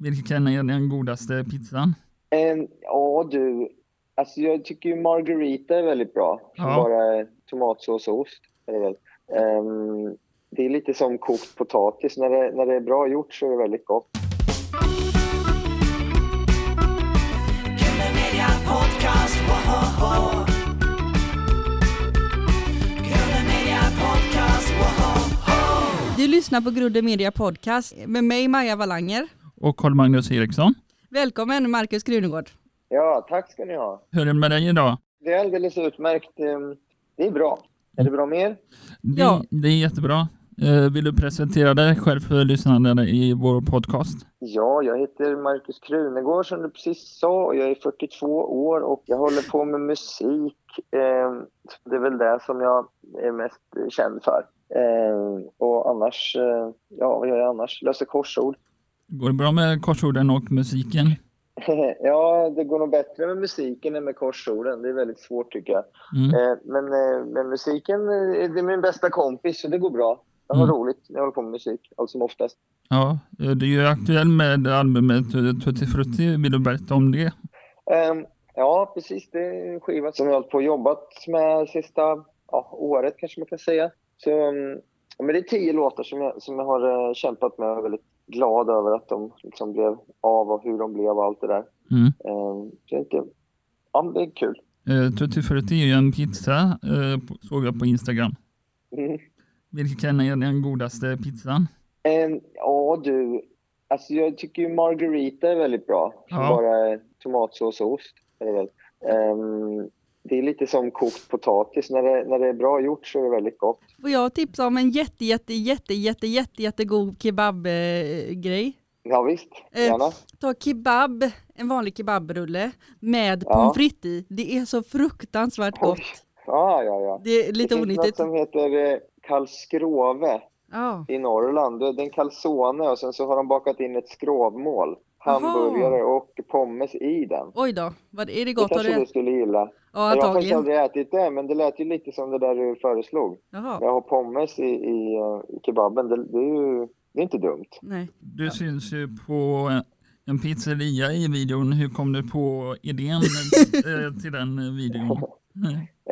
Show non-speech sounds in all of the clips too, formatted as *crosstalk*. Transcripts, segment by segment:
Vilken är den godaste pizzan? En, ja du, alltså jag tycker ju margarita är väldigt bra. Ja. bara är tomatsås och ost. Är det, väl. Ehm, det är lite som kokt potatis. När det, när det är bra gjort så är det väldigt gott. Du lyssnar på Grudde Media Podcast med mig Maja Wallanger. Och Carl-Magnus Eriksson. Välkommen Markus Krunegård. Ja, tack ska ni ha. Hur är det med dig idag? Det är alldeles utmärkt. Ehm, Det är bra. Är det bra med er? Det, Ja. det är jättebra. Eh, Vill du presentera dig själv för lyssnarna i vår podcast? Ja, jag heter Markus Krunegård som du precis sa och jag är 42 år och jag håller på med musik. Ehm, Det är väl det som jag är mest känd för. Ehm, Och annars, eh, ja vad gör jag annars? Löser korsord. Går det bra med korsorden och musiken? *laughs* Ja, det går nog bättre med musiken än med korsorden. Det är väldigt svårt tycker jag. Mm. Eh, Men eh, med musiken, eh, det är min bästa kompis så det går bra. Jag har Mm. roligt när jag håller på med musik, allt som oftast. Ja, du är ju aktuell med albumet Tutti Frutti. Vill du berätta om det? Ehm, ja, precis. Det är en skiva som jag har på och jobbat med sista ja, året kanske man kan säga. Så, mm, men det är tio låtar som jag, som jag har kämpat med väldigt glad över att de liksom blev av och hur de blev och allt det där. Mm. Så jag inte, ja, det är kul. Eh, Tutti Frutti pizza, eh, såg jag på Instagram. Mm. Vilken är den godaste pizzan? Ehm, ja, du. Alltså jag tycker ju margarita är väldigt bra. Ja. bara tomatsås och ost. Är det, väl. Ehm, det är lite som kokt potatis. När det, när det är bra gjort så är det väldigt gott. Får jag tipsa om en jätte, jätte, jätte, jätte, jätte, jättegod kebabgrej? Ja, visst, Eh, gärna. Ta kebab, en vanlig kebabrulle med Ja. pommes frites i. Det är så fruktansvärt gott. Ja, ja, ja. Det är lite det finns något onyttigt. som heter eh, kalskrove Ja. i Norrland. Det är en calzone och sen så har de bakat in ett skrovmål. Hamburgare och pommes i den. Oj då, vad, är det Det gott? Har kanske du du skulle gilla. Ja, Jag har faktiskt aldrig ätit det, men det lät ju lite som det där du föreslog. Jaha, Jag har pommes i, i, eh, i kebaben. Det, det är ju det är inte dumt. nej. Du syns ju på en pizzeria i videon. Hur kom du på idén eh, till den videon? *laughs*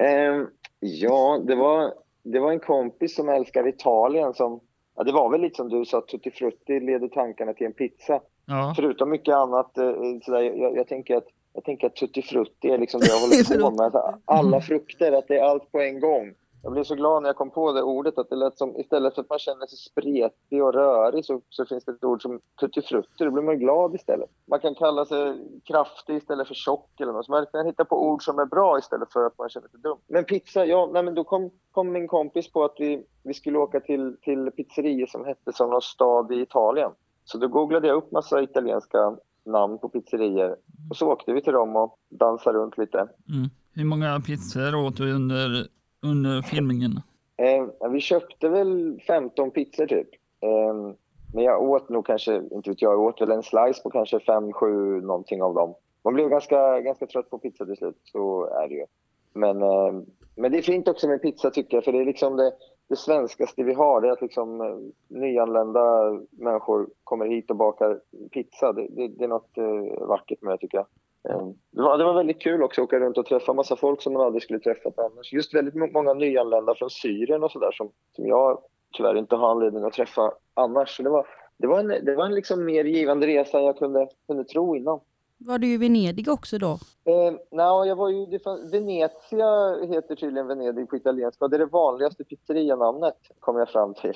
Ehm, ja, det var, det var en kompis som älskar Italien som... Ja, det var väl lite som du sa, Tutti Frutti leder tankarna till en pizza. Ja, Förutom mycket annat, eh, sådär, jag, jag, tänker att, jag tänker att Tutti Frutti är liksom det jag *laughs* håller på med. Alltså, alla frukter, att det är allt på en gång. Jag blev så glad när jag kom på det ordet, att det lät som istället för att man känner sig spretig och rörig så, så finns det ett ord som Tutti Frutti, då blir man glad istället. Man kan kalla sig kraftig istället för tjock eller något. Så man kan hitta på ord som är bra istället för att man känner sig dum. Men pizza, ja, nej men då kom, kom min kompis på att vi, vi skulle åka till, till pizzerior som hette som någon stad i Italien. Så då googlade jag upp massa italienska namn på pizzerior och så åkte vi till dem och dansade runt lite. mm. Hur många pizzor åt du under, under filmningen? Eh, vi köpte väl 15 pizzor typ. Eh, men jag åt nog kanske, inte vet jag, jag åt väl en slice på kanske 5-7 någonting av dem. Man blev ganska, ganska trött på pizza till slut, så är det ju. Men, eh, men det är fint också med pizza tycker jag, för det är liksom det, det svenskaste vi har. Det är att liksom eh, nyanlända människor kommer hit och bakar pizza. Det, det, det är något eh, vackert med det tycker jag. Eh, Det var, det var väldigt kul också att åka runt och träffa massa folk som man aldrig skulle träffat annars. Just väldigt må- många nyanlända från Syrien och sådär som, som jag tyvärr inte har anledning att träffa annars. Så det var, det var en, det var en liksom mer givande resa än jag kunde, kunde tro innan. Var du i Venedig också då? Eh, nej, jag var ju, det fann, Venezia heter tydligen Venedig på italienska det är det vanligaste pizzerianamnet kom jag fram till.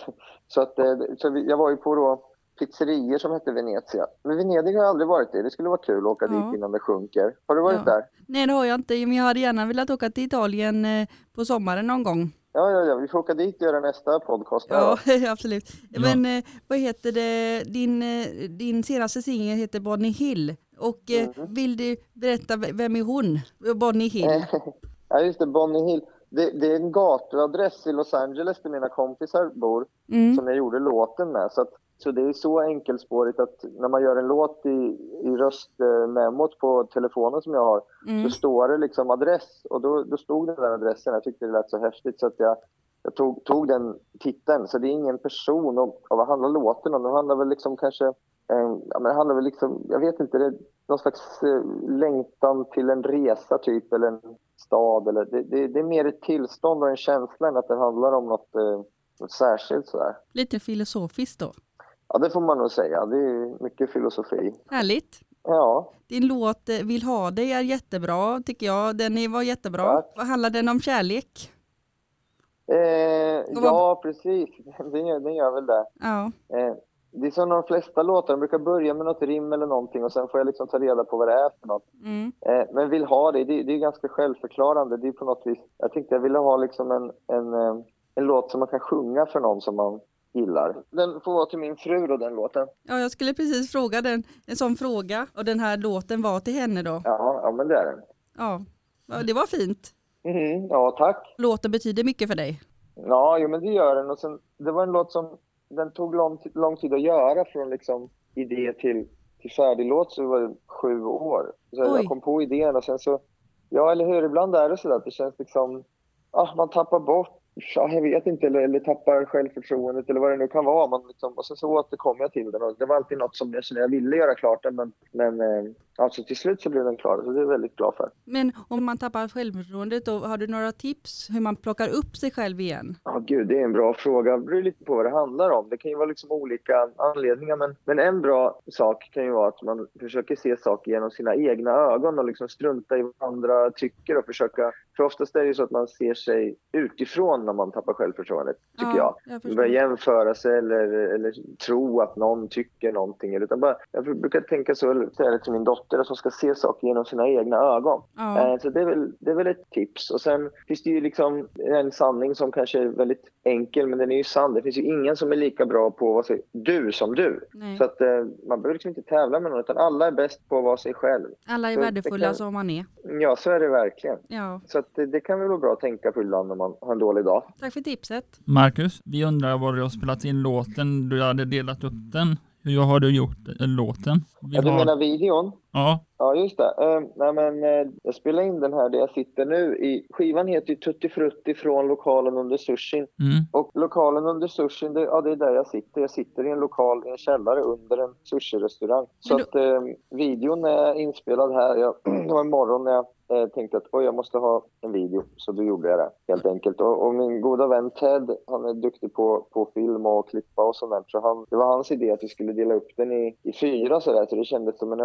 Så, att, eh, så vi, jag var ju på då pizzerior som hette Venezia. Men Venedig har jag aldrig varit i. Det skulle vara kul att åka Ja. dit innan det sjunker. Har du varit Ja. där? Nej det har jag inte, men jag hade gärna velat åka till Italien eh, på sommaren någon gång. Ja, ja, ja. Vi får åka dit och göra nästa podcast. Ja, *laughs* absolut. Ja. Men eh, vad heter det, din, eh, din senaste singel heter Bonnie Hill. Och eh, Mhm. vill du berätta, vem är hon? Bonnie Hill. *laughs* ja, just det. Bonnie Hill. Det, det är en gatuadress i Los Angeles där mina kompisar bor. Mm. som jag gjorde låten med. Så, att, så det är så enkelspårigt att när man gör en låt i, i röstmemot på telefonen som jag har Mm. så står det liksom adress och då, då stod den där adressen. Jag tyckte det lät så häftigt så att jag, jag tog, tog den titeln. Så det är ingen person och, och vad handlar låten om? Den handlar väl liksom kanske ja, men det handlar väl liksom, jag vet inte, det är någon slags eh, längtan till en resa typ, eller en stad. Eller, det, det, det är mer ett tillstånd och en känsla än att det handlar om något, eh, något särskilt sådär. Lite filosofiskt då. Ja, det får man nog säga. Det är mycket filosofi. Härligt. Ja, Din låt eh, Vill ha dig är jättebra tycker jag. Den var jättebra. Tack. Vad handlar den om kärlek? eh, ja precis. *laughs* Den gör, den gör väl det. Ja. Eh, det är som de flesta låtar, de brukar börja med något rim eller någonting och sen får jag liksom ta reda på vad det är för något. Mm. Eh, men vill ha det, det, det är ganska självförklarande. Det är på något vis, jag tänkte jag ville ha liksom en, en, eh, en låt som man kan sjunga för någon som man gillar. Den får vara till min fru då, den låten. ja, jag skulle precis fråga den, en sån fråga. Och den här låten var till henne då. Ja, ja men det är den. Ja, Ja, det var fint. Mhm, ja, tack. Låten betyder mycket för dig. Ja, jo, men det gör den. Och sen, det var en låt som den tog lång, lång tid att göra från liksom idé till, till färdig låt så var det sju år. Så Oj. jag kom på idén och sen så, ja eller hur, ibland är det så att det känns liksom, ah, man tappar bort, ja, jag vet inte, eller, eller tappar självförtroendet eller vad det nu kan vara. Man liksom, och sen så återkom jag till den och det var alltid något som jag, kände jag ville göra klart den men, men eh, alltså till slut så blev den klar så det är jag väldigt glad för. Men om man tappar självförtroendet, då har du några tips hur man plockar upp sig själv igen? Ja, gud, det är en bra fråga. Det beror lite på vad det handlar om. Det kan ju vara liksom olika anledningar, men, men en bra sak kan ju vara att man försöker se saker genom sina egna ögon och liksom strunta i vad andra tycker och försöka... För oftast är det ju så att man ser sig utifrån när man tappar självförtroendet, tycker jag. jag Börja jämföra sig eller, eller tro att någon tycker någonting. Utan bara, jag brukar tänka så, säga det till min dotter, att hon ska se saker genom sina egna ögon. Ja. Eh, Så det är, väl, det är väl ett tips. Och sen finns det ju liksom en sanning som kanske är väldigt enkel, men den är ju sann. Det finns ju ingen som är lika bra på att vara sig du som du. Nej. Så att eh, man behöver liksom inte tävla med någon, utan alla är bäst på att vara sig själv. Alla är så värdefulla kan- som man är. Ja, så är det verkligen. Ja, Så att det, det kan väl vara bra att tänka på ibland när man har en dålig dag. Tack för tipset. Marcus, vi undrar var du har spelat in låten. Du hade delat upp den. Hur har du gjort eh, låten? Vi Ja, du har- menar videon? Ja, Ja, just det. Uh, nej, men, eh, jag spelar in den här där jag sitter nu. I, skivan heter ju Tutti Frutti från lokalen under sushin. mm, Och lokalen under sushin, det, ja, det är där jag sitter. Jag sitter i en lokal i en källare under en sushi-restaurang. Så Men att eh, videon är inspelad här. Jag, *clears throat* det var en morgon när jag eh, tänkte att Oj, jag måste ha en video. Så då gjorde jag det helt enkelt. Och, och min goda vän Ted, han är duktig på, på film och klippa och sånt där. Så han, det var hans idé att vi skulle dela upp den i, i fyra sådär. Så det kändes som en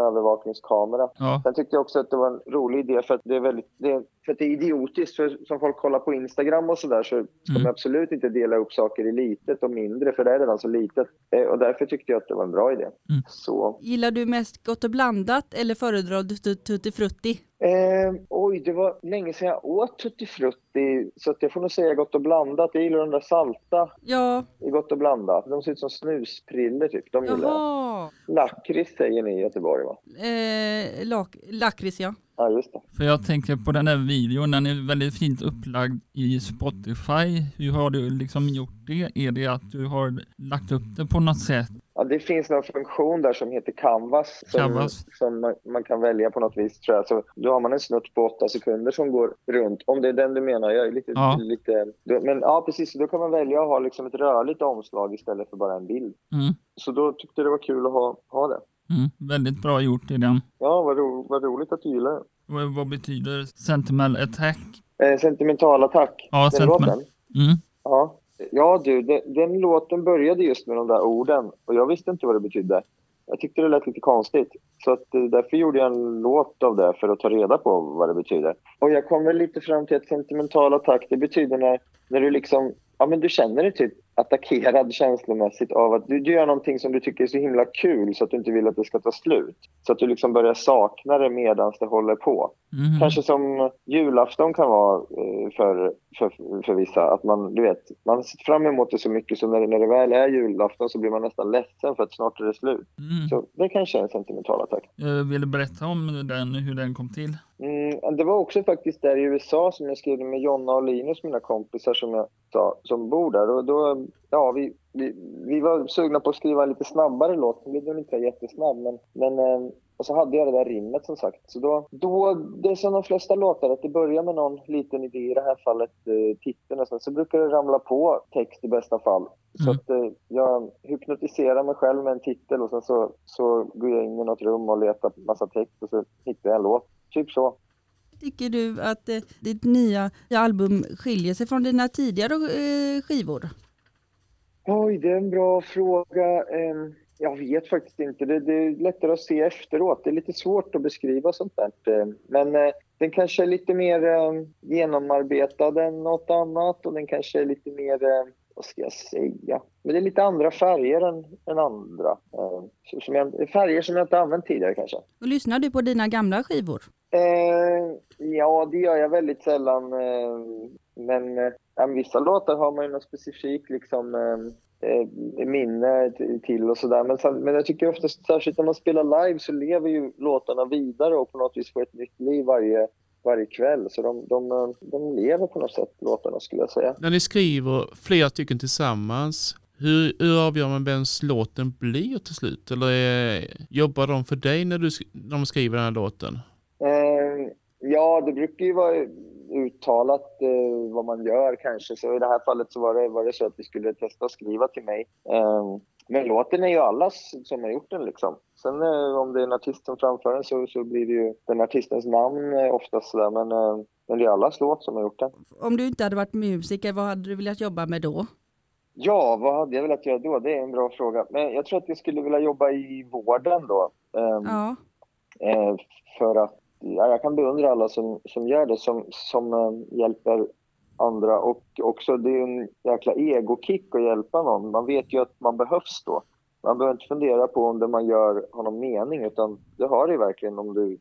övervakningskamera. ja, Sen tyckte jag också att det var en rolig idé för att det är väldigt, det är, för att det är idiotiskt. För som folk kollar på Instagram och sådär så ska Mm. man absolut inte dela upp saker i litet och mindre för det är redan så litet. Eh, och därför tyckte jag att det var en bra idé. Mm. Så. Gillar du mest gott och blandat eller föredrar du tut- tutti frutti? Eh, oj, det var länge sedan jag åt Tutti Frutti så att jag får nog säga gott och blandat. Jag gillar de där salta Ja, i gott och blandat. De ser ut som snuspriller typ. De gillar jag. jaha. Lakrits säger ni i Göteborg va? Eh, lak- lakrits ja. Ja, just det. för jag tänker på den där videon. Den är väldigt fint upplagd i Spotify. Hur har du liksom gjort det? Är det att du har lagt upp det på något sätt? Ja, det finns någon funktion där som heter Canvas, som, Canvas. som man, man kan välja på något vis tror jag. Så då har man en snutt på åtta sekunder som går runt. Om det är den du menar. Jag är lite, Ja. lite, då, men ja, precis. Då kan man välja att ha liksom ett rörligt omslag istället för bara en bild. Mm, Så då tyckte jag det var kul att ha, ha det. mm, väldigt bra gjort i den. Ja, vad, ro, vad roligt att du gillar det. Vad, vad betyder sentimental attack? Eh, sentimental attack. Ja, sentimental. Mm, Ja ja, du, den, den låten började just med de där orden och jag visste inte vad det betydde. Jag tyckte det lät lite konstigt. Så att, eh, därför gjorde jag en låt av det för att ta reda på vad det betyder. Och jag kom väl lite fram till att sentimental attack, det betyder när, när du liksom, ja men du känner dig typ attackerad känslomässigt av att du, du gör någonting som du tycker är så himla kul så att du inte vill att det ska ta slut. Så att du liksom börjar sakna det medan det håller på. mhm. Kanske som julafton kan vara eh, för, för, för vissa. Att man, du vet, man ser fram emot det så mycket så när, när det väl är julafton så blir man nästan ledsen för att snart är det slut. Mm. Så det kanske är en sentimental attack. Jag vill berätta om den, hur den kom till. Mm, det var också faktiskt där i USA som jag skrev med Jonna och Linus, mina kompisar som jag sa, som bor där. Och då, ja, vi, vi, vi var sugna på att skriva en lite snabbare låt. Den blev nog inte jättesnabb, men, men eh, och så hade jag det där rimmet som sagt. Så då, då, det är som de flesta låtar, att det börjar med någon liten idé, i det här fallet eh, titeln och sen så brukar det ramla på text i bästa fall. Så Mm. att eh, jag hypnotiserar mig själv med en titel och sen så, så går jag in i något rum och letar massa text och så hittar jag en låt. Typ så. Tycker du att eh, ditt nya album skiljer sig från dina tidigare eh, skivor? Oj, det är en bra fråga. Ehm, Jag vet faktiskt inte. Det, är lättare att se efteråt. Det är lite svårt att beskriva sånt där. Ehm, Men eh, den kanske är lite mer eh, genomarbetad än något annat och den kanske är lite mer, vad ska jag säga? Men det är lite andra färger än, än andra. Ehm, Som jag, färger som jag inte använt tidigare kanske. Och lyssnar du på dina gamla skivor? Eh, ja, det gör jag väldigt sällan. Eh, men ja, vissa låtar har man ju något specifikt liksom, eh, eh, minne till och sådär. Men, sen- men jag tycker oftast, särskilt när man spelar live, så lever ju låtarna vidare och på något vis får ett nytt liv varje, varje kväll. Så de, de, eh, de lever på något sätt, låtarna skulle jag säga. När ni skriver flera stycken tillsammans, hur, hur avgör man vems låten blir till slut? Eller är, jobbar de för dig när, du, när de skriver den här låten? Eh, ja, det brukar ju vara uttalat eh, vad man gör kanske. Så i det här fallet så var det, var det så att vi skulle testa att skriva till mig. Eh, men låten är ju allas som har gjort den liksom. Sen eh, om det är en artist som framför den så, så blir det ju den artistens namn eh, oftast sådär. Men, eh, men det är allas låt som har gjort den. Om du inte hade varit musiker, vad hade du velat jobba med då? Ja, vad hade jag velat göra då? Det är en bra fråga. Men jag tror att jag skulle vilja jobba i vården då. Eh, Ja, Eh, för att ja, jag kan beundra alla som, som gör det, som, som eh, hjälper andra. Och också det är en jäkla egokick att hjälpa någon. Man vet ju att man behövs då. Man behöver inte fundera på om det man gör har någon mening, utan det har det verkligen om du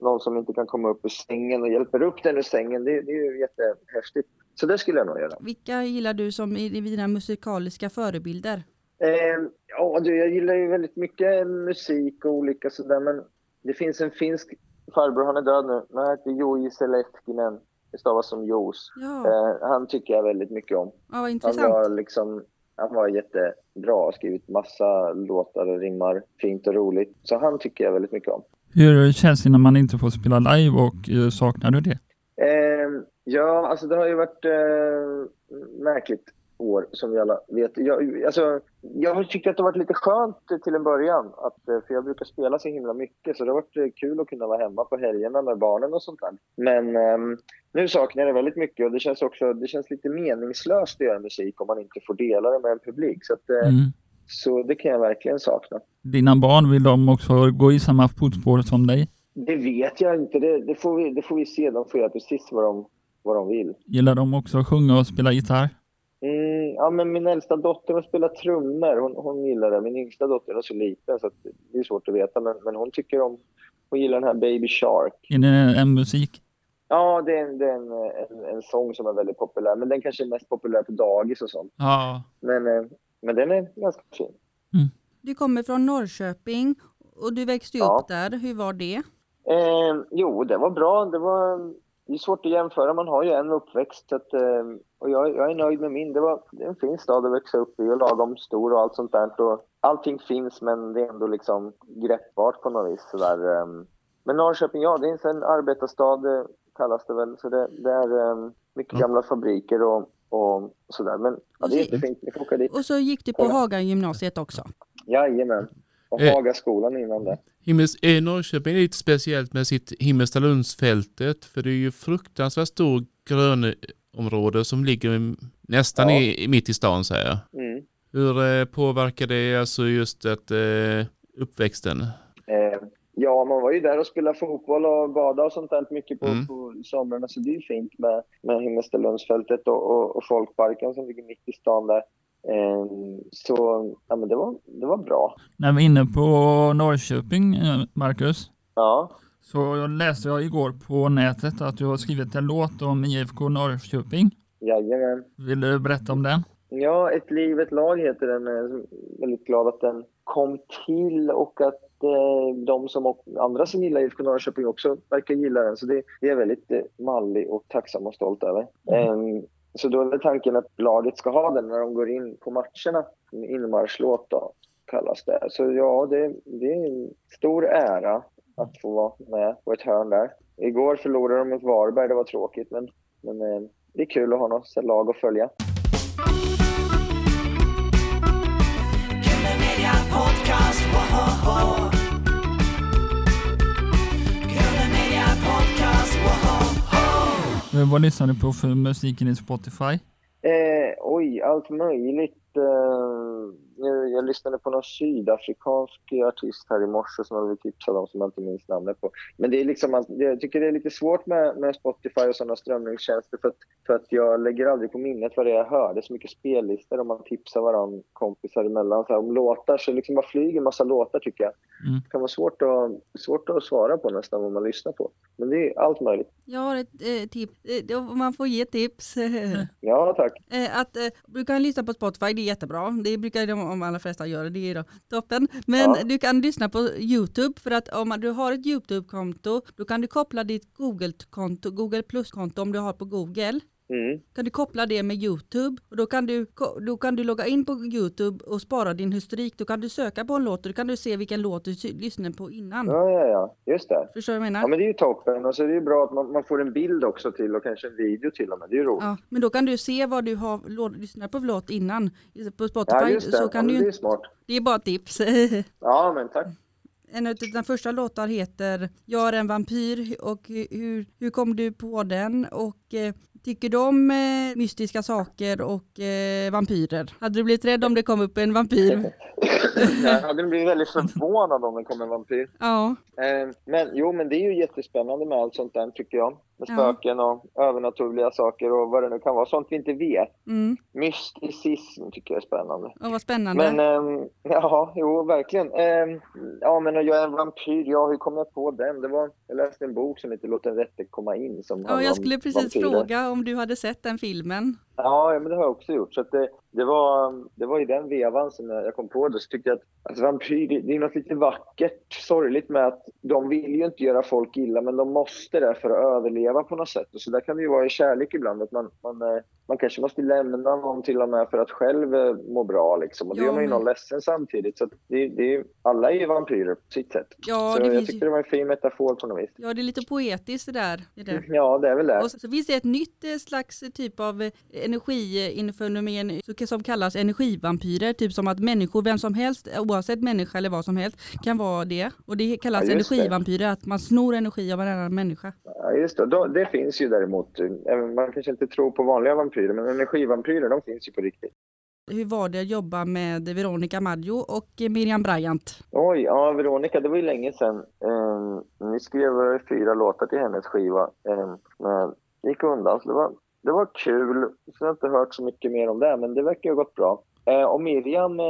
någon som inte kan komma upp ur sängen och hjälper upp den ur sängen. Det, det är ju jättehäftigt. Så det skulle jag nog göra. vilka gillar du som är dina musikaliska förebilder? Eh, ja, du, jag gillar ju väldigt mycket musik och olika sådär, men det finns en finsk farbror, han är död nu, men han heter Joji Seleskinen. Det stavas som Jos. Ja, Eh, han tycker jag väldigt mycket om. ja vad Han intressant. var liksom, han var jättebra och skrivit massa låtar och rimmar fint och roligt. Så han tycker jag väldigt mycket om. Hur känns det när man inte får spela live och eh, saknar du det? Eh, ja, alltså det har ju varit eh, märkligt år som vi alla vet. Jag, alltså, jag har tyckt att det varit lite skönt till en början, att, eh, för jag brukar spela så himla mycket så det har varit eh, kul att kunna vara hemma på helgerna med barnen och sånt där. Men ehm, nu saknar jag det väldigt mycket och det känns också det känns lite meningslöst att göra musik om man inte får dela det med en publik. Så, att, eh, Mm. så det kan jag verkligen sakna. Dina barn, vill de också gå i samma fotspår som dig? Det vet jag inte, det, det, får, vi, det får vi se. De får göra precis vad de, vad de vill. Gillar de också att sjunga och spela gitarr? Mm, ja, men min äldsta dotter hon spelar trummor. Hon, hon gillar det. Min yngsta dotter är så liten så att det är svårt att veta. Men, men hon tycker om... Hon gillar den här Baby Shark. Är det en musik? Ja, det är, en, det är en, en, en sång som är väldigt populär. Men den kanske är mest populär på dagis och sånt. Ja. Men, eh, men den är ganska fin. Du kommer från Norrköping och du växte Ja. upp där. Hur var det? Eh, jo, det var bra. Det var det är svårt att jämföra. Man har ju en uppväxt. Så att, eh, och jag, jag är nöjd med min. Det, var, en fin stad att växa upp i och lagom stor och allt sånt där. Och allting finns men det är ändå liksom greppbart på något vis. Sådär, eh. Men Norrköping, ja, det är en arbetarstad eh, kallas det väl. Så det, det är eh, mycket Ja. gamla fabriker och, och sådär. Men ja, det är jättefint. Ni får åka dit. Och så gick du på. Haga gymnasiet också. Jajamän. Och Eh. Hagaskolan innan det. Himmels, är Norrköping lite speciellt med sitt Himmelstalundsfältet? För det är ju fruktansvärt stor grönområde som ligger nästan Ja. i, mitt i stan säger jag. Mm. Hur eh, påverkar det alltså just att eh, uppväxten? Eh, ja, man var ju där och spelade fotboll och bada och sånt där mycket på, Mm. på somrarna. Så det är ju fint med, med Himmelstalundsfältet och, och, och Folkparken som ligger mitt i stan där. Eh, så ja, men det, var, det var bra. När vi är inne på Norrköping, eh, Marcus, Ja, så läste jag igår på nätet att du har skrivit en låt om IFK Norrköping. jajamän. Vill du berätta om den? Ja, Ett liv, ett lag heter den. Jag är väldigt glad att den kom till och att eh, de som andra som gillar IFK Norrköping också verkar gilla den. Så det, är jag väldigt eh, mallig och tacksam och stolt över. Ehm, så då är tanken att laget ska ha den när de går in på matcherna. En inmarschlåt då, kallas det. Så ja, det, det är en stor ära att få vara med på ett hörn där. Igår förlorade de mot Varberg, det var tråkigt men, men eh, det är kul att ha något lag att följa. Kule Media Podcast, Vad lyssnar du på för musiken i Spotify? Eh, oj, allt möjligt. Eh, nu, jag lyssnade på någon sydafrikansk artist här i morse som jag blev tipsad om som jag inte minns namnet på. Men det är liksom, jag tycker det är lite svårt med, med Spotify och sådana strömningstjänster för att, för att jag lägger aldrig på minnet vad det är jag hör. Det är så mycket spellistor och man tipsar varandra kompisar emellan. Så här, om låtar så liksom bara flyger massa låtar tycker jag. Mm. Det kan vara svårt att, svårt att svara på nästan vad man lyssnar på. Men det är allt möjligt. Jag har ett eh, tips, eh, man får ge tips. *laughs* Ja, tack. Eh, att, eh, du kan lyssna på Spotify, det är jättebra. Det brukar de de allra flesta göra, det är då toppen. Men Ja. du kan lyssna på YouTube för att om du har ett YouTube-konto då kan du koppla ditt Google-konto, Google Plus-konto om du har på Google. Mm. Kan du koppla det med YouTube och då kan du, då kan du logga in på YouTube och spara din historik. Då kan du söka på en låt och då kan du se vilken låt du lyssnade på innan. Ja, ja, ja. Just det. Förstår du vad jag menar? Ja, men det är ju toppen. Och så är det ju bra att man, man får en bild också till och kanske en video till och med. Det är ju roligt. Ja, men då kan du se vad du har lyssnat på för låt innan. På Spotify Ja, just det. så Ja, kan men du det är smart. det är bara tips. *laughs* Ja, men tack. En av dina första låtar heter Jag är en vampyr och hur- hur, kom du på den och eh, tycker du om eh, mystiska saker och eh, vampyrer? Hade du blivit rädd om det kom upp en vampyr? *laughs* Jag hade blivit väldigt förvånad om det kom en vampyr. Ja, Eh, Men jo, men det är ju jättespännande med allt sånt där tycker jag. Med Ja. spöken och övernaturliga saker och vad det nu kan vara. Sånt vi inte vet. mm. Mysticism tycker jag är spännande. och vad spännande. Men ehm, *laughs* ja, jo, verkligen. Ehm, ja, men jag är en vampyr. Ja, hur kom jag på den? Det var, jag läste en bok som heter Låt den rätte komma in. Som ja, jag skulle precis vampyrer. fråga om du hade sett den filmen. Ja, men det har jag också gjort. Så det, det, var, det var i den vevan som jag jag kom på det. Så tyckte jag att alltså, vampyr, det, det är något lite vackert, sorgligt med att de vill ju inte göra folk illa, men de måste det för att överleva på något sätt. Och så där kan det ju vara i kärlek ibland, att man, man, eh, man kanske måste lämna någon till och med för att själv eh, må bra. Liksom. Och det Ja, gör man ju men- någon ledsen samtidigt. Så att det, det, alla är ju vampyrer på sitt sätt. Ja, så det jag finns tyckte det var en fin metafor på något vis. ja, det är lite poetiskt det där. Det där. Ja, det är väl det. Och så, så finns det ett nytt eh, slags typ av eh, energifenomen så- som kallas energivampyrer. Typ som att människor, vem som helst, oavsett människa eller vad som helst, kan vara det. Och det kallas Ja, energivampyrer, att man snor energi av en annan människa. Ja, just det. Det finns ju däremot, eh, man kanske inte tror på vanliga vampyrer, men energivampyrer de finns ju på riktigt. Hur var det att jobba med Veronica Maggio och Miriam Bryant? Oj, ja Veronica, det var ju länge sedan. Um, vi skrev fyra låtar till hennes skiva. Um, men det gick undan, så det var, det var kul. Så jag har inte hört så mycket mer om det, men det verkar ha gått bra. Eh, och Miriam eh,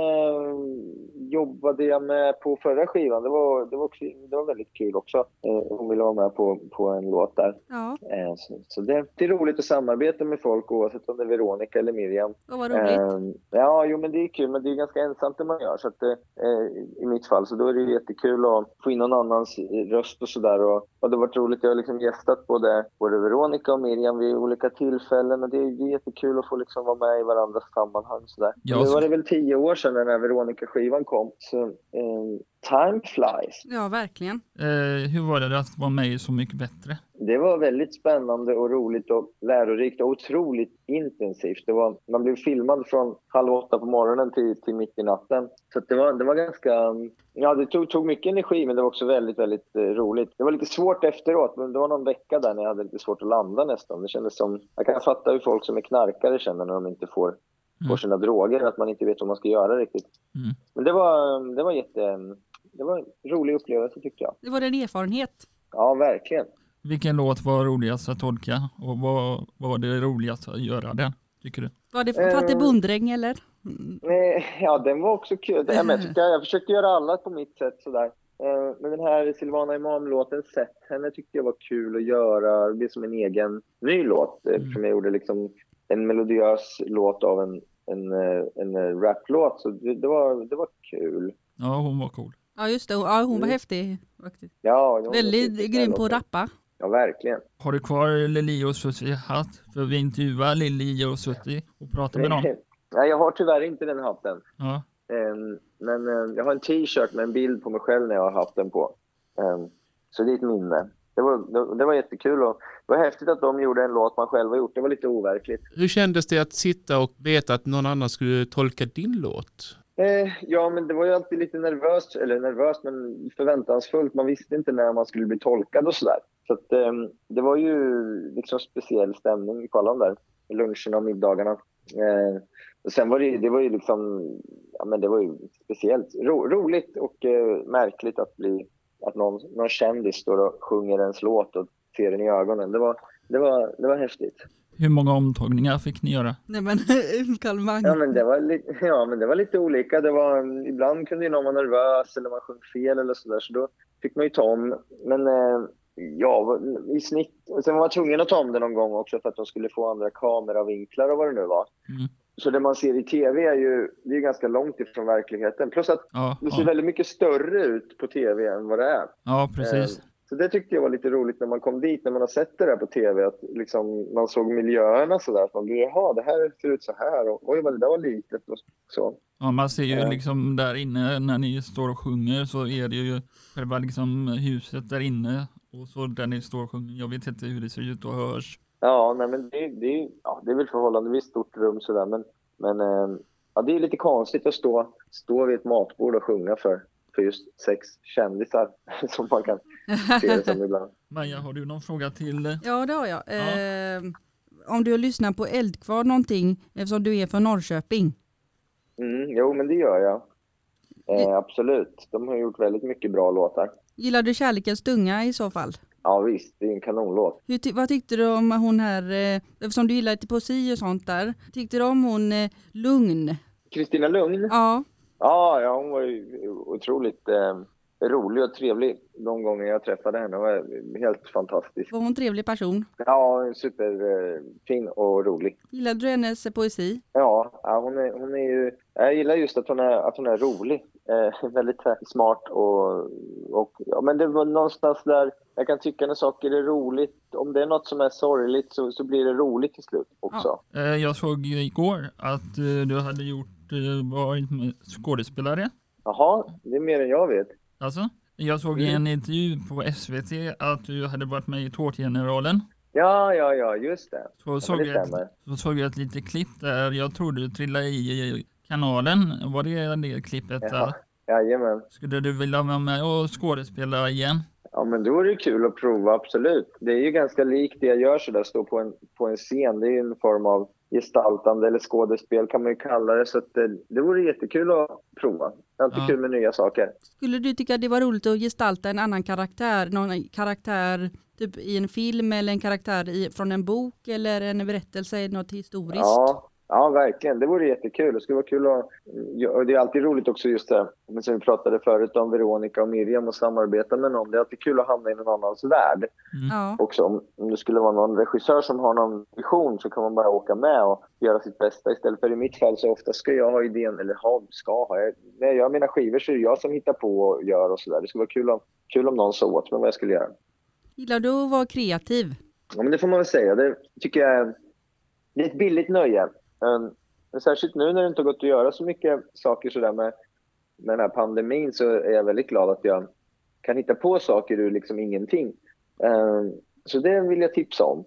jobbade jag med på förra skivan. Det var, det var, också, det var väldigt kul också. Eh, hon ville vara med på, på en låt där. Ja, Eh, så så det, det är roligt att samarbeta med folk oavsett om det är Veronica eller Miriam. vad var roligt. Ehm, ja, jo men det är kul, men det är ganska ensamt det man gör. Så att, eh, I mitt fall, så då är det jättekul att få in någon annans röst och sådär. Och, och det har varit roligt, jag har liksom gästat både, både Veronica och Miriam vid olika tillfällen och det är, det är jättekul att få liksom vara med i varandras sammanhang. Sådär. Ja, nu så- var det väl tio år sedan den här Veronica-skivan kom, så ehm, time flies. Ja, verkligen. Eh, hur var det att vara med i Så mycket bättre? Det var väldigt spännande och roligt och lärorikt och otroligt intensivt. Det var, man blev filmad från halv åtta på morgonen till, till mitt i natten. Så att det, var, det var ganska... Ja, det tog, tog mycket energi men det var också väldigt, väldigt eh, roligt. Det var lite svårt efteråt, men det var någon vecka där när jag hade lite svårt att landa nästan. Det kändes som... Jag kan fatta hur folk som är knarkare känner när de inte får, Mm. får sina droger, att man inte vet vad man ska göra riktigt. Mm. Men det var, det var jätte... Det var en rolig upplevelse tyckte jag. Det var en erfarenhet. Ja, verkligen. Vilken låt var roligast att tolka och vad vad var det roligaste att göra den, tycker du? Var det Eh. Fatte Bondräng eller? Mm. Nej, ja, den var också kul. Ja, men jag, tycker, jag försökte göra alla på mitt sätt sådär. Eh, Men den här Silvana Imam-låten, Sett henne, tyckte jag var kul att göra. Det blev som en egen ny låt. eh, Mm. Eftersom jag gjorde liksom en melodiös låt av en, en, eh, en eh, raplåt. Så det, det, var, det var kul. Ja, hon var cool. Ja, just det. Ja, hon var Mm. häftig. faktiskt. Ja, Väldigt grym på att rappa. ja, verkligen. Har du kvar Lili och Susie hatt? För vi intervjuar Lili och Susie och pratar med dem. *laughs* Nej, jag har tyvärr inte den hatten. Ja. Ehm, Men eh, jag har en t-shirt med en bild på mig själv när jag har haft den på. Ehm, Så det är ett minne. Det var, det, det var jättekul och det var häftigt att de gjorde en låt man själv har gjort. Det var lite overkligt. Hur kändes det att sitta och veta att någon annan skulle tolka din låt? Eh, ja, men det var ju alltid lite nervöst, eller nervöst, men förväntansfullt. Man visste inte när man skulle bli tolkad och sådär. Så att, eh, det var ju liksom speciell stämning alla de där luncherna och middagarna. Eh, och sen var det, det var ju liksom, ja men det var ju speciellt ro, roligt och eh, märkligt att bli, att någon, någon kändis står och sjunger ens låt och ser den i ögonen. Det var, det var, det var häftigt. Hur många omtagningar fick ni göra? Nej men *laughs* Karl Mang. Ja men, det var lite, ja, men det var lite olika. Det var, ibland kunde ju någon vara nervös eller man sjöng fel eller sådär, så då fick man ju ta om. Men eh, ja, i snitt. och Sen var man tvungen att ta om det någon gång också för att de skulle få andra kameravinklar och vad det nu var. Mm. Så det man ser i tv är ju, det är ganska långt ifrån verkligheten. Plus att Ja, det ser ja. väldigt mycket större ut på tv än vad det är. ja precis. Eh, Så det tyckte jag var lite roligt när man kom dit, när man har sett det där på tv, att liksom man såg miljöerna sådär. Att man blev, jaha, det här ser ut så här och oj vad det där var litet och så. Ja, man ser ju Ja. liksom där inne när ni står och sjunger så är det ju själva liksom huset där inne och så där ni står och sjunger. Jag vet inte hur det ser ut och hörs. Ja, nej men det, det, ja, det är väl förhållandevis stort rum sådär, men, men eh, ja, det är lite konstigt att stå, stå vid ett matbord och sjunga för, för just sex kändisar *laughs* som man kan se det som ibland. *laughs* Maja, har du någon fråga till? Ja det har jag. Ja. Eh, om du har lyssnat på Eldkvar någonting eftersom du är från Norrköping. Mm, jo, men det gör jag. Eh, absolut. De har gjort väldigt mycket bra låtar. Gillar du Kärlekens tunga i så fall? Ja, visst. Det är en kanonlåt. Hur vad tyckte du om hon här, eh, eftersom du gillar lite poesi och sånt där. Tyckte du om hon eh, Lugn? Kristina Lugn? Ja. Ja, ja, hon var ju otroligt eh, rolig och trevlig de gånger jag träffade henne. Hon var helt fantastisk. Var hon en trevlig person? Ja, superfin och rolig. Gillade du hennes eh, poesi? Ja, ja hon, är, hon är ju... Jag gillar just att hon är, att hon är rolig. Eh, väldigt smart och... och ja, men det var någonstans där jag kan tycka när saker är roligt. Om det är något som är sorgligt så, så blir det roligt till slut också. Eh, Jag såg ju igår att eh, du hade gjort, eh, varit skådespelare. Jaha, det är mer än jag vet. Alltså, jag såg i en intervju på SVT att du hade varit med i Tårtgeneralen. Ja, ja, ja, just det. Så Ja, såg, det jag ett, så såg jag ett litet klipp där jag tror du trillade i i kanalen. Var det det klippet Jaha. där? Jajamän. Skulle du vilja vara med och skådespela igen? Ja, men då är det kul att prova, absolut. Det är ju ganska likt det jag gör sådär, stå på en, på en scen. Det är ju en form av gestaltande eller skådespel kan man ju kalla det. Så att det, det vore jättekul att prova. Det är alltid Ja. kul med nya saker. Skulle du tycka det var roligt att gestalta en annan karaktär? Någon karaktär typ i en film eller en karaktär i, från en bok eller en berättelse, något historiskt? Ja, ja, verkligen. Det vore jättekul. Det skulle vara kul att... och Det är alltid roligt också just det, men som vi pratade förut om Veronica och Miriam och samarbeta med någon. Det är alltid kul att hamna i någon annans värld. Ja. också. Om, om det skulle vara någon regissör som har någon vision så kan man bara åka med och göra sitt bästa istället för i mitt fall så ofta ska jag ha idén, eller ha, ska ha. Jag, när jag gör mina skivor så är det jag som hittar på och gör och sådär. Det skulle vara kul om, kul om någon sa åt mig vad jag skulle göra. Gillar du att vara kreativ? Ja, men det får man väl säga. Det tycker jag är, det är ett billigt nöje. Um, men särskilt nu när det inte har gått att göra så mycket saker sådär med, med den här pandemin så är jag väldigt glad att jag kan hitta på saker ur liksom ingenting. Um, så det vill jag tipsa om.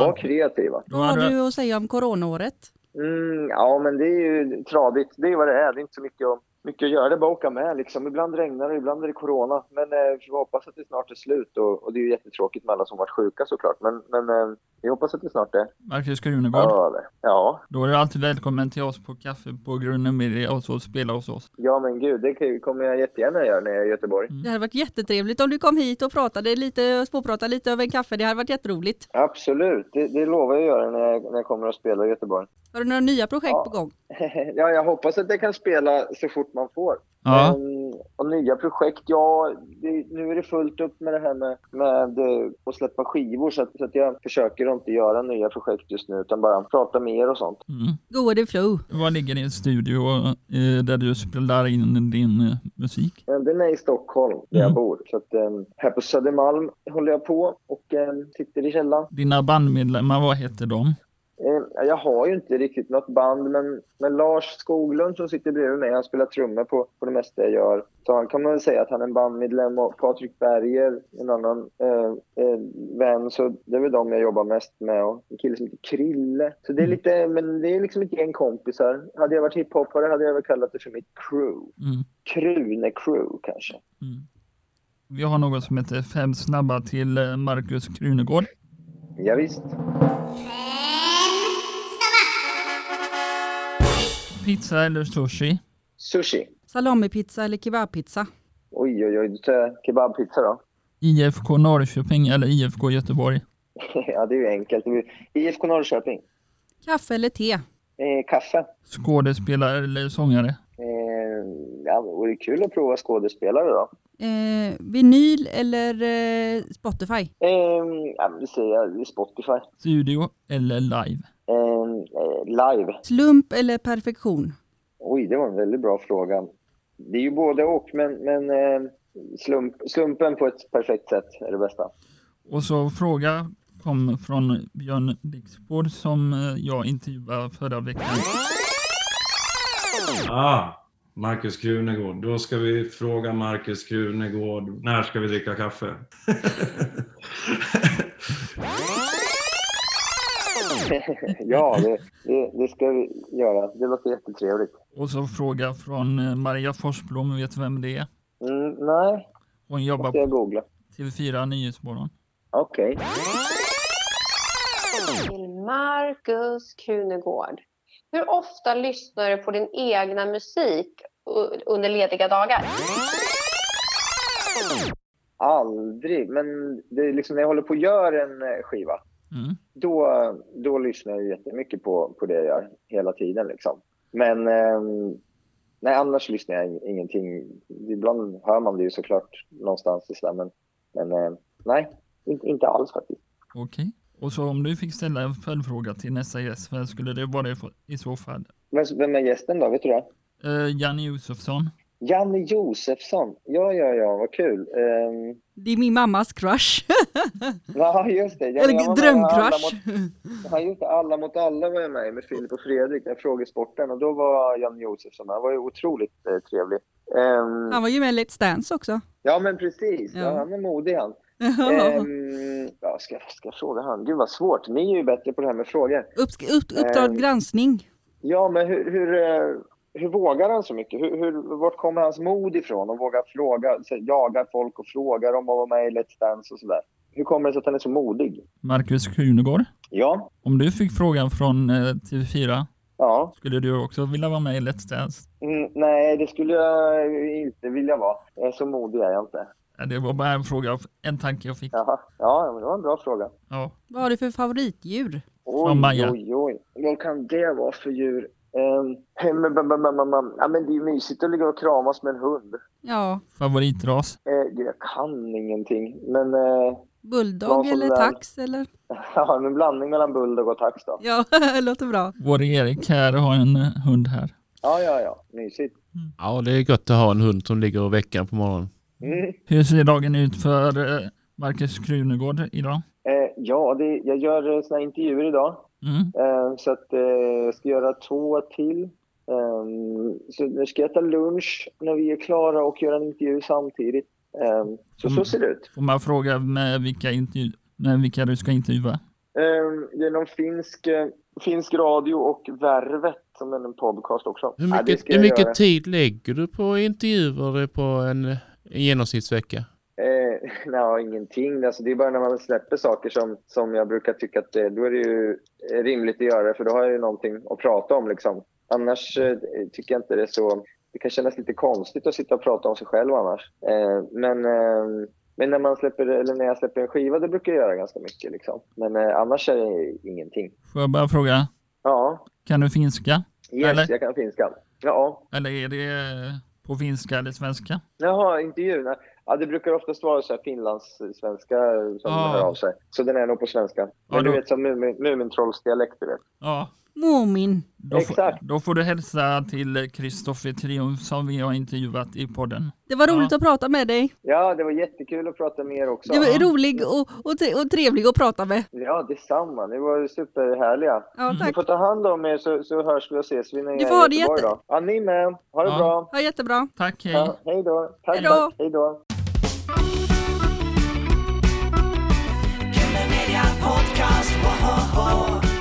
Var kreativa. Vad har du att säga om coronaåret? Mm, ja, men det är ju tradigt. Det är vad det är. Det är inte så mycket att, mycket att göra. Det är bara att åka med. Liksom. Ibland regnar det, ibland är det corona. Men eh, vi hoppas att det snart är slut. Och, och det är ju jättetråkigt med alla som varit sjuka såklart. Men, men eh, vi hoppas att det snart är Marcus Krunegård. över. Ja, Då är du alltid välkommen till oss på kaffe på Grunden Media och så spela hos oss. ja men gud. Det kommer jag jättegärna göra när jag är i Göteborg. Det hade varit jättetrevligt om du kom hit och pratade lite, småpratade lite över en kaffe. Det hade varit jätteroligt. Absolut. Det, det lovar jag att göra när jag, när jag kommer att spela i Göteborg. Har du några nya projekt Ja. på gång? *laughs* ja, jag hoppas att jag kan spela så fort man får. Ja, Ehm, och nya projekt, ja, det, nu är det fullt upp med det här med, med eh, att släppa skivor så att, så att jag försöker inte göra nya projekt just nu utan bara prata mer och sånt. mm. Go with the flow. Var ligger din studio eh, där du spelar in din eh, musik? Eh, Den är i Stockholm där jag Mm. bor. Så att, ehm, här på Södermalm håller jag på och ehm, sitter i källaren. Dina bandmedlemmar, vad heter de? Eh, Jag har ju inte riktigt något band, men, men Lars Skoglund som sitter bredvid mig, han spelar trummor på, på det mesta jag gör. Så han kan man väl säga att han är en bandmedlem och Patrik Berger, en annan eh, eh, vän, så det är väl de jag jobbar mest med. Och en kille som heter Krille. Så det är lite, men det är liksom ett gäng kompisar. Hade jag varit hiphoppare hade jag väl kallat det för mitt crew. Mm. Krune crew kanske. Mm. Vi har något som heter Fem snabba till eh, Markus Krunegård. Ja, visst. Pizza eller sushi? Sushi. Salamipizza eller kebabpizza? Oj, oj, oj. Kebabpizza då? IFK Norrköping eller IFK Göteborg? *laughs* ja, det är ju enkelt. IFK Norrköping. Kaffe eller te? Eh, kaffe. Skådespelare eller sångare? Eh, ja, det vore kul att prova skådespelare då. Eh, vinyl eller eh, Spotify? Eh, ja, det säger jag, Spotify. Studio eller live? Eh, eh, live. Slump eller perfektion? Oj, det var en väldigt bra fråga. Det är ju både och, men, men eh, slump, slumpen på ett perfekt sätt är det bästa. Och så fråga kom från Björn Dixborg som jag intervjuade förra veckan. Ah, Markus Krunegård. Då ska vi fråga Markus Krunegård, när ska vi dricka kaffe? *laughs* *laughs* ja, det, det, det ska vi göra. Det låter jättetrevligt. Och så fråga från eh, Maria Forsblom, vet du vem det är? Mm, nej, Hon jobbar måste jag på googla. TV4 Nyhetsmorgon. Okej. till Markus Krunegård. Hur ofta lyssnar du på din egna musik under lediga dagar? Aldrig, men det är liksom när jag håller på att göra en eh, skiva, Mm. då, då lyssnar jag jättemycket på, på det jag gör hela tiden. Liksom. Men ehm, nej, annars lyssnar jag ing- ingenting. Ibland hör man det ju såklart någonstans. i sådär, Men, eh, nej, inte, inte alls faktiskt. Okej. Och så om du fick ställa en följdfråga till nästa gäst, vem skulle det vara i så fall? Men, vem är gästen då? Vet du det? Uh, Janne Josefsson. Janne Josefsson. Ja, ja, ja, vad kul. Ehm, Det är min mammas crush. *laughs* ja, just det. Eller drömcrush. Ja, just det. Alla mot alla var jag med med Filip och Fredrik, den frågesporten. Och då var Janne Josefsson med. Han var ju otroligt eh, trevlig. Ehm, Han var ju med i Let's Dance också. Ja, men precis. Ja. Ja. han är modig han. *laughs* Ehm, ja, ska, ska jag fråga han? Gud vad svårt. Ni är ju bättre på det här med frågor. Upp, upp, uppdrag Ehm. granskning. Ja, men hur, hur, eh, hur vågar han så mycket? Hur, hur, vart kommer hans mod ifrån? Och vågar fråga, så, jagar folk och frågar om att vara med i Let's Dance och sådär. Hur kommer det sig att han är så modig? Markus Krunegård. Ja, Om du fick frågan från eh, TV4, ja. skulle du också vilja vara med i Let's Dance? Mm, nej, det skulle jag inte vilja vara. Jag är så modig är jag inte. Det var bara en fråga, en tanke jag fick. Jaha. Ja, det var en bra fråga. Ja. Vad har du för favoritdjur? Oj, oj, oj. Vad kan det vara för djur? Um, ja, men det är ju mysigt att ligga och kramas med en hund. Ja, Favoritras? Eh, jag kan ingenting, men eh, bulldog eller väl- tax eller? *laughs* ja, en blandning mellan bulldog och tax då. Ja, *laughs* låter bra. Vår Erik här har en eh, hund här. Ja, ja, ja. Mysigt. Ja, det är gött att ha en hund som ligger och väcker på morgonen. Mm. Hur ser dagen ut för eh, Markus Krunegård idag? Eh, ja, det, jag gör eh, såna intervjuer idag. Mm. Eh, så att eh, jag ska göra två till. Ehm, så nu ska jag äta lunch när vi är klara och göra en intervju samtidigt. Ehm, så så Mm. ser det ut. Får man fråga med vilka, intervju- med vilka du ska intervjua? Det är någon finsk, eh, finsk radio och Värvet som är en podcast också. Hur Ja, mycket, ska hur mycket tid lägger du på intervjuer på en, en genomsnittsvecka? Eh, *laughs* nej, ingenting. Alltså, det är bara när man släpper saker som, som jag brukar tycka att eh, då är det ju rimligt att göra för då har jag ju någonting att prata om. Liksom. Annars eh, tycker jag inte det är så... Det kan kännas lite konstigt att sitta och prata om sig själv annars. Eh, men, eh, men när, man släpper, eller när jag släpper en skiva, det brukar jag göra ganska mycket. Liksom. Men eh, annars är det ingenting. Får jag bara fråga, Ja, kan du finska? Yes, Eller? jag kan finska. Ja. Eller är det på finska eller svenska? Jaha, intervjun. Ja, det brukar oftast vara så här finlandssvenska som Ja. hör av sig. Så den är nog på svenska. Men Ja, du vet som Mumin- Mumintrollsdialekt, du vet. Ja. Mumin. Då, får- Exakt. då får du hälsa till Kristoffer Triumf som vi har intervjuat i podden. Det var roligt Ja. att prata med dig. Ja, det var jättekul att prata med er också. Du var Ja. rolig och, och, tre- och trevlig att prata med. Ja, detsamma. Ni var superhärliga. Ja, Ni tack. får ta hand om er så, så hörs vi och ses vi när Du jag får är ha i det Göteborg jätte- då. Ja, ni med. Ha det Ja. bra. Ja, jättebra. Tack, hej. Ja, hej då. Tack, Hej då. tack. Hej då. Kul media podcast, wow, wow.